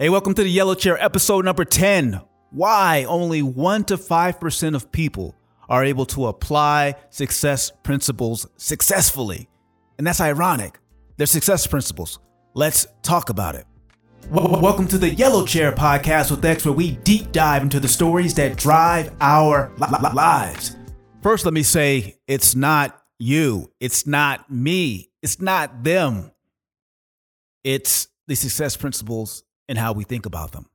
Hey, welcome to the Yellow Chair episode number 10. Why only 1 to 5% of people are able to apply success principles successfully. And that's ironic. They're success principles. Let's talk about it. Welcome to the Yellow Chair podcast with X, where we deep dive into the stories that drive our li- li- lives. First, let me say it's not you, it's not me, it's not them. It's the success principles and how we think about them.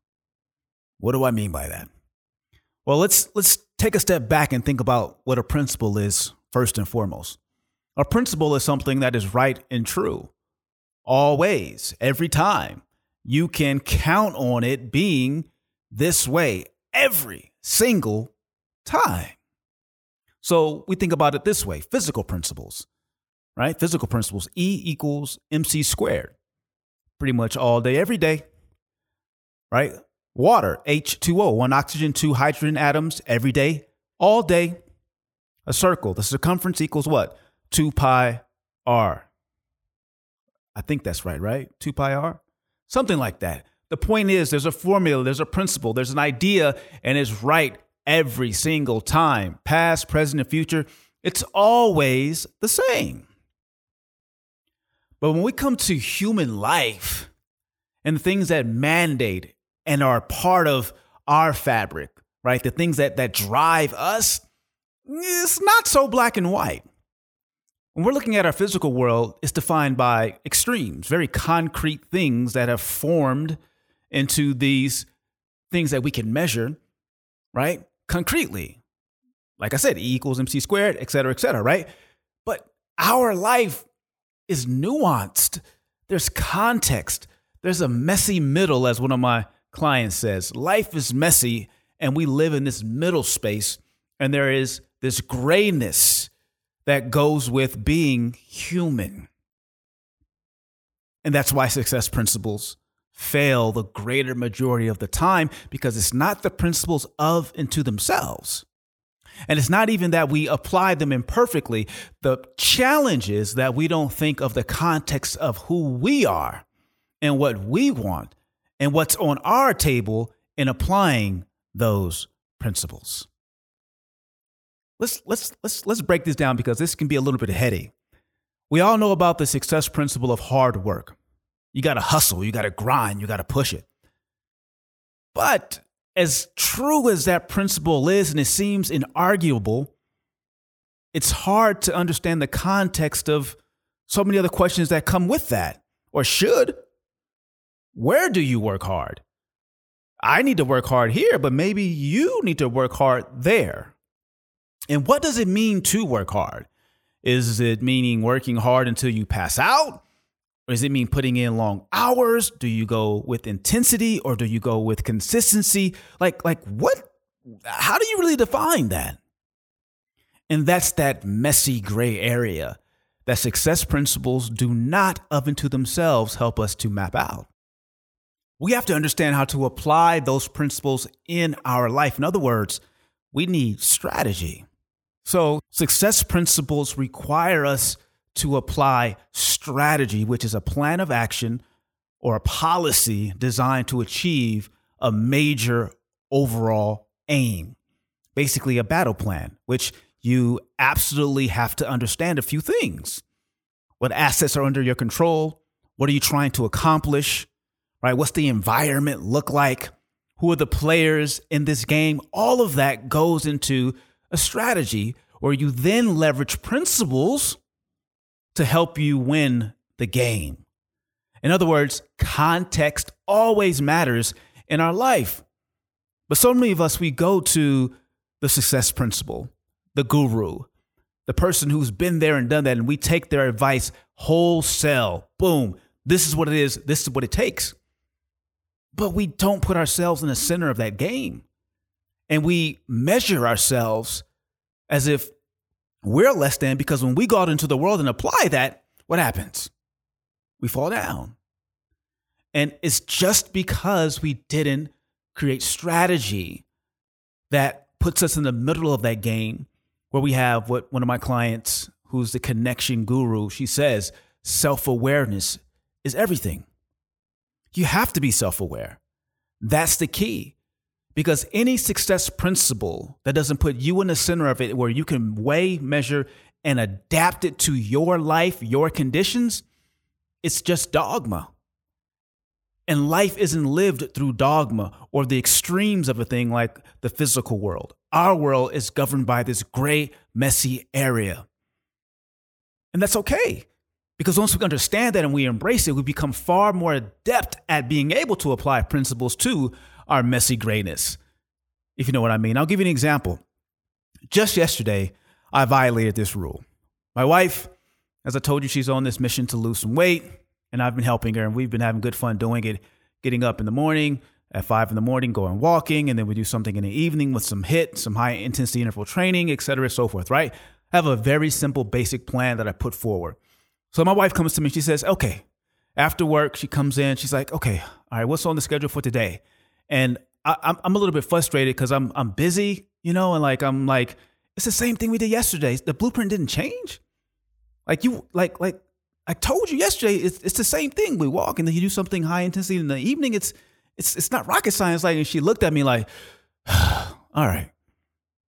What do I mean by that? Well, let's let's take a step back and think about what a principle is first and foremost. A principle is something that is right and true. Always, every time. You can count on it being this way every single time. So we think about it this way physical principles, right? Physical principles E equals MC squared, pretty much all day, every day right? Water, H2O, one oxygen, two hydrogen atoms every day, all day. A circle, the circumference equals what? 2 pi r. I think that's right, right? 2 pi r? Something like that. The point is, there's a formula, there's a principle, there's an idea, and it's right every single time. Past, present, and future, it's always the same. But when we come to human life and things that mandate and are part of our fabric, right? The things that that drive us, it's not so black and white. When we're looking at our physical world, it's defined by extremes, very concrete things that have formed into these things that we can measure, right? Concretely. Like I said, E equals MC squared, et cetera, et cetera, right? But our life is nuanced. There's context. There's a messy middle, as one of my client says life is messy and we live in this middle space and there is this grayness that goes with being human. And that's why success principles fail the greater majority of the time because it's not the principles of and to themselves. And it's not even that we apply them imperfectly. The challenge is that we don't think of the context of who we are and what we want and what's on our table in applying those principles. Let's let's let's let's break this down because this can be a little bit heady. We all know about the success principle of hard work. You got to hustle, you got to grind, you got to push it. But as true as that principle is and it seems inarguable, it's hard to understand the context of so many other questions that come with that or should. Where do you work hard? I need to work hard here, but maybe you need to work hard there. And what does it mean to work hard? Is it meaning working hard until you pass out? Or does it mean putting in long hours? Do you go with intensity or do you go with consistency? Like, like what? How do you really define that? And that's that messy gray area that success principles do not of and to themselves help us to map out we have to understand how to apply those principles in our life. In other words, we need strategy. So, success principles require us to apply strategy, which is a plan of action or a policy designed to achieve a major overall aim. Basically, a battle plan, which you absolutely have to understand a few things. What assets are under your control? What are you trying to accomplish? Right? What's the environment look like? Who are the players in this game? All of that goes into a strategy where you then leverage principles to help you win the game. In other words, context always matters in our life. But so many of us, we go to the success principle, the guru, the person who's been there and done that, and we take their advice wholesale. Boom. This is what it is. This is what it takes. But we don't put ourselves in the center of that game. And we measure ourselves as if we're less than because when we go out into the world and apply that, what happens? We fall down. And it's just because we didn't create strategy that puts us in the middle of that game where we have what one of my clients, who's the connection guru, she says self awareness is everything you have to be self aware. That's the key. Because any success principle that doesn't put you in the center of it, where you can weigh, measure, and adapt it to your life, your conditions, it's just dogma. And life isn't lived through dogma or the extremes of a thing like the physical world. Our world is governed by this gray, messy area. And that's okay. Because once we understand that and we embrace it, we become far more adept at being able to apply principles to our messy grayness. If you know what I mean. I'll give you an example. Just yesterday, I violated this rule. My wife, as I told you, she's on this mission to lose some weight, and I've been helping her, and we've been having good fun doing it, getting up in the morning at five in the morning, going walking, and then we do something in the evening with some HIIT, some high intensity interval training, et cetera, so forth, right? I have a very simple, basic plan that I put forward. So my wife comes to me, she says, okay, after work, she comes in, she's like, okay, all right, what's on the schedule for today? And I, am I'm a little bit frustrated because I'm I'm busy, you know, and like I'm like, it's the same thing we did yesterday. The blueprint didn't change. Like you, like like I told you yesterday, it's it's the same thing. We walk and then you do something high intensity in the evening. It's it's it's not rocket science. Like, and she looked at me like, all right,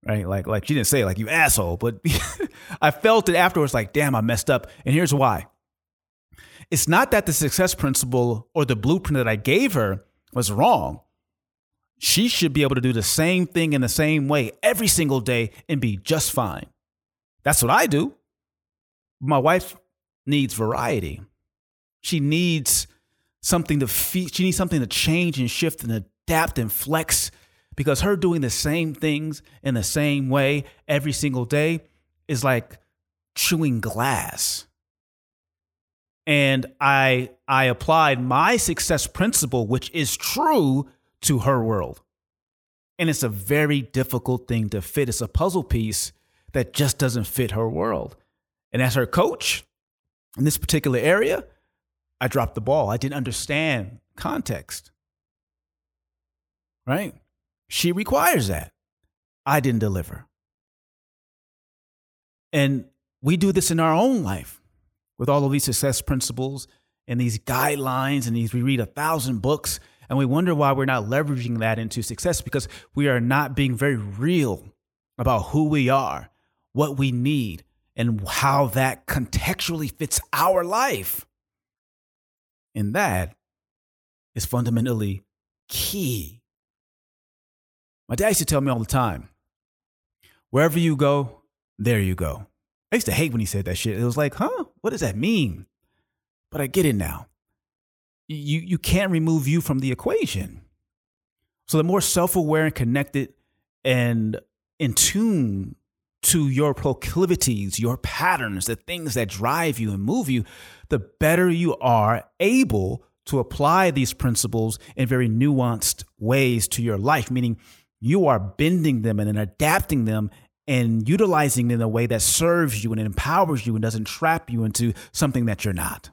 right? Like, like she didn't say like you asshole, but I felt it afterwards. Like, damn, I messed up. And here's why: it's not that the success principle or the blueprint that I gave her was wrong. She should be able to do the same thing in the same way every single day and be just fine. That's what I do. My wife needs variety. She needs something to feed. She needs something to change and shift and adapt and flex because her doing the same things in the same way every single day is like chewing glass. And i i applied my success principle which is true to her world. And it's a very difficult thing to fit. It's a puzzle piece that just doesn't fit her world. And as her coach in this particular area i dropped the ball. I didn't understand context. Right she requires that. I didn't deliver. And we do this in our own life with all of these success principles and these guidelines and these we read a thousand books and we wonder why we're not leveraging that into success because we are not being very real about who we are, what we need, and how that contextually fits our life. And that is fundamentally key my dad used to tell me all the time wherever you go, there you go. I used to hate when he said that shit. It was like, huh? What does that mean? But I get it now. You, you can't remove you from the equation. So the more self aware and connected and in tune to your proclivities, your patterns, the things that drive you and move you, the better you are able to apply these principles in very nuanced ways to your life, meaning you are bending them and then adapting them and utilizing them in a way that serves you and empowers you and doesn't trap you into something that you're not.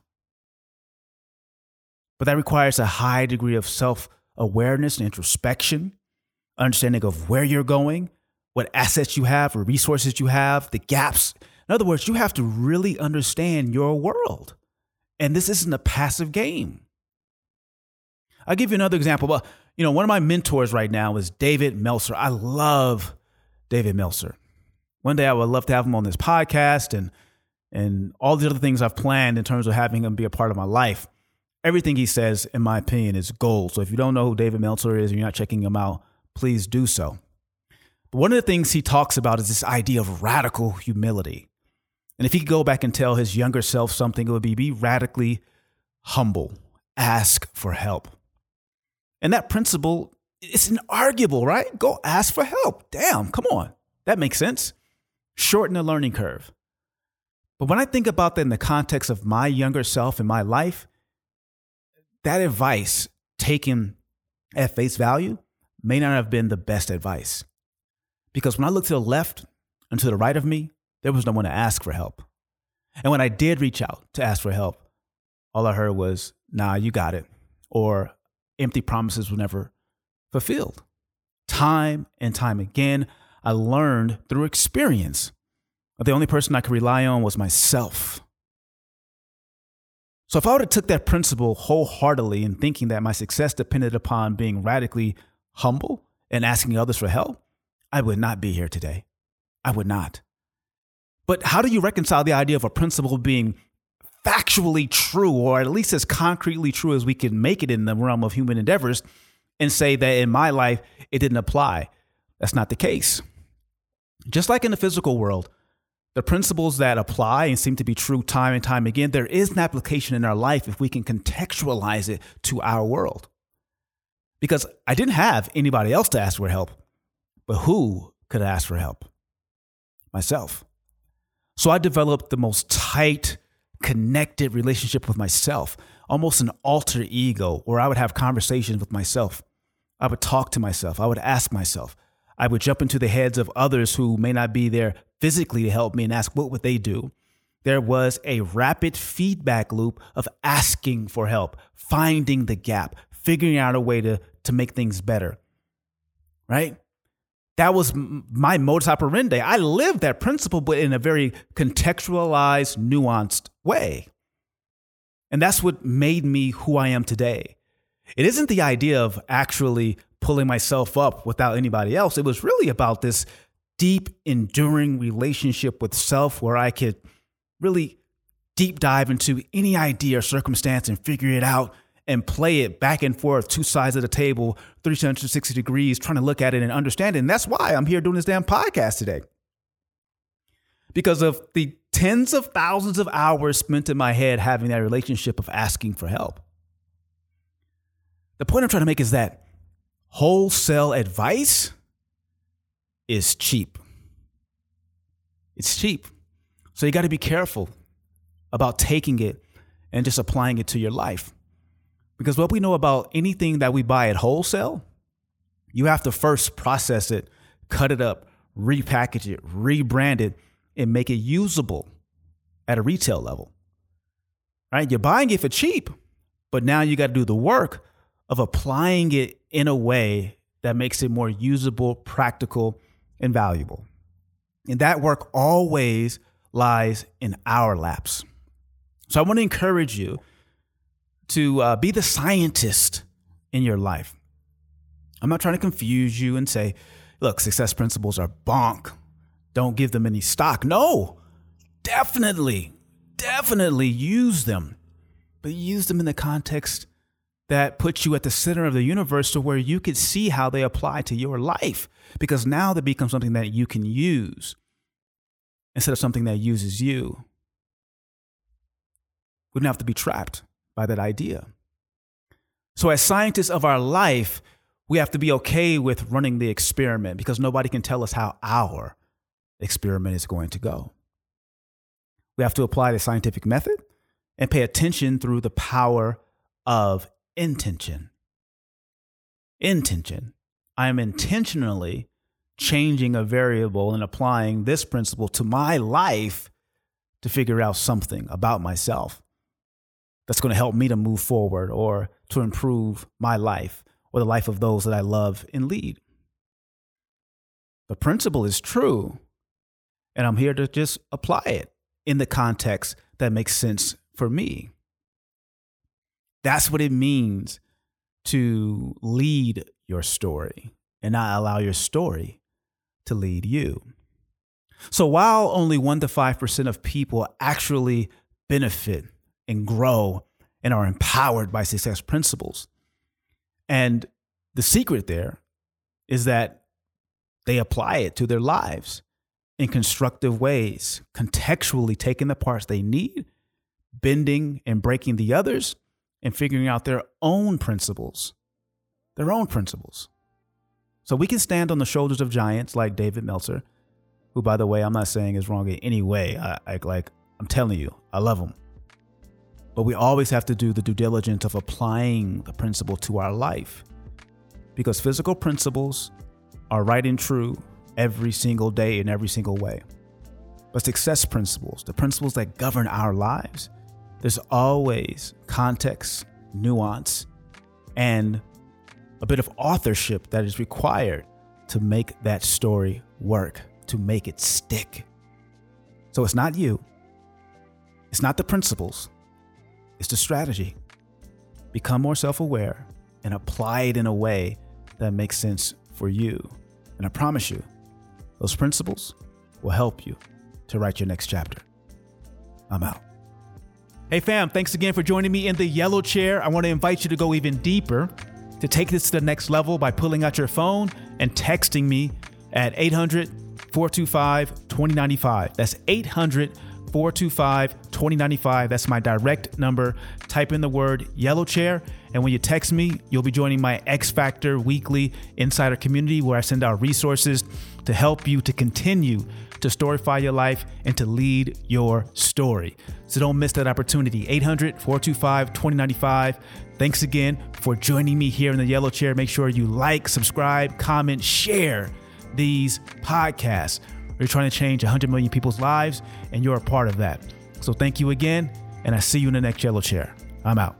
But that requires a high degree of self awareness and introspection, understanding of where you're going, what assets you have or resources you have, the gaps. In other words, you have to really understand your world. And this isn't a passive game. I'll give you another example. But you know, one of my mentors right now is David Meltzer. I love David Meltzer. One day I would love to have him on this podcast and and all the other things I've planned in terms of having him be a part of my life. Everything he says, in my opinion, is gold. So if you don't know who David Meltzer is and you're not checking him out, please do so. But one of the things he talks about is this idea of radical humility. And if he could go back and tell his younger self something, it would be be radically humble, ask for help. And that principle is inarguable, right? Go ask for help. Damn, come on. That makes sense. Shorten the learning curve. But when I think about that in the context of my younger self and my life, that advice taken at face value may not have been the best advice. Because when I looked to the left and to the right of me, there was no one to ask for help. And when I did reach out to ask for help, all I heard was, nah, you got it. Or empty promises were never fulfilled. Time and time again, I learned through experience that the only person I could rely on was myself. So if I would have took that principle wholeheartedly and thinking that my success depended upon being radically humble and asking others for help, I would not be here today. I would not. But how do you reconcile the idea of a principle being factually true, or at least as concretely true as we can make it in the realm of human endeavors, and say that in my life it didn't apply? That's not the case. Just like in the physical world, the principles that apply and seem to be true time and time again, there is an application in our life if we can contextualize it to our world. Because I didn't have anybody else to ask for help, but who could ask for help? Myself. So I developed the most tight, connected relationship with myself, almost an alter ego, where I would have conversations with myself. I would talk to myself. I would ask myself. I would jump into the heads of others who may not be there physically to help me and ask what would they do. There was a rapid feedback loop of asking for help, finding the gap, figuring out a way to, to make things better. Right? That was my modus operandi. I lived that principle, but in a very contextualized, nuanced way. And that's what made me who I am today. It isn't the idea of actually pulling myself up without anybody else. It was really about this deep, enduring relationship with self where I could really deep dive into any idea or circumstance and figure it out and play it back and forth, two sides of the table, 360 degrees, trying to look at it and understand it. And that's why I'm here doing this damn podcast today. Because of the tens of thousands of hours spent in my head having that relationship of asking for help. The point I'm trying to make is that wholesale advice is cheap. It's cheap. So you got to be careful about taking it and just applying it to your life. Because what we know about anything that we buy at wholesale, you have to first process it, cut it up, repackage it, rebrand it, and make it usable at a retail level. Right? You're buying it for cheap, but now you got to do the work of applying it in a way that makes it more usable, practical, and valuable. And that work always lies in our laps. So I want to encourage you to uh, be the scientist in your life. I'm not trying to confuse you and say, look, success principles are bonk. Don't give them any stock. No, definitely, definitely use them, but use them in the context that puts you at the center of the universe to where you could see how they apply to your life because now they become something that you can use instead of something that uses you. We don't have to be trapped by that idea. So, as scientists of our life, we have to be okay with running the experiment because nobody can tell us how our experiment is going to go. We have to apply the scientific method and pay attention through the power of intention. Intention. I am intentionally changing a variable and applying this principle to my life to figure out something about myself that's going to help me to move forward or to improve my life or the life of those that I love and lead. The principle is true, and I'm here to just apply it in the context that makes sense for me. That's what it means to lead your story and not allow your story to lead you. So while only 1 to 5% of people actually benefit and grow and are empowered by success principles, and the secret there is that they apply it to their lives in constructive ways, contextually taking the parts they need, bending and breaking the others, and figuring out their own principles. Their own principles. So we can stand on the shoulders of giants like David Meltzer, who, by the way, I'm not saying is wrong in any way. I, I like, I'm telling you, I love him. But we always have to do the due diligence of applying the principle to our life. Because physical principles are right and true every single day in every single way. But success principles, the principles that govern our lives, there's always context, nuance, and a bit of authorship that is required to make that story work, to make it stick. So it's not you, it's not the principles, It's the strategy. Become more self aware and apply it in a way that makes sense for you. And I promise you, those principles will help you to write your next chapter. I'm out. Hey, fam, thanks again for joining me in the yellow chair. I want to invite you to go even deeper, to take this to the next level by pulling out your phone and texting me at 800 425 2095. That's 800 425 2095. That's my direct number. Type in the word yellow chair. And when you text me, you'll be joining my X Factor weekly insider community where I send out resources to help you to continue to storify your life and to lead your story. So don't miss that opportunity. 800 425 2095. Thanks again for joining me here in the yellow chair. Make sure you like, subscribe, comment, share these podcasts. We're trying to change 100 million people's lives, and you're a part of that. So thank you again, and I see you in the next yellow chair. I'm out.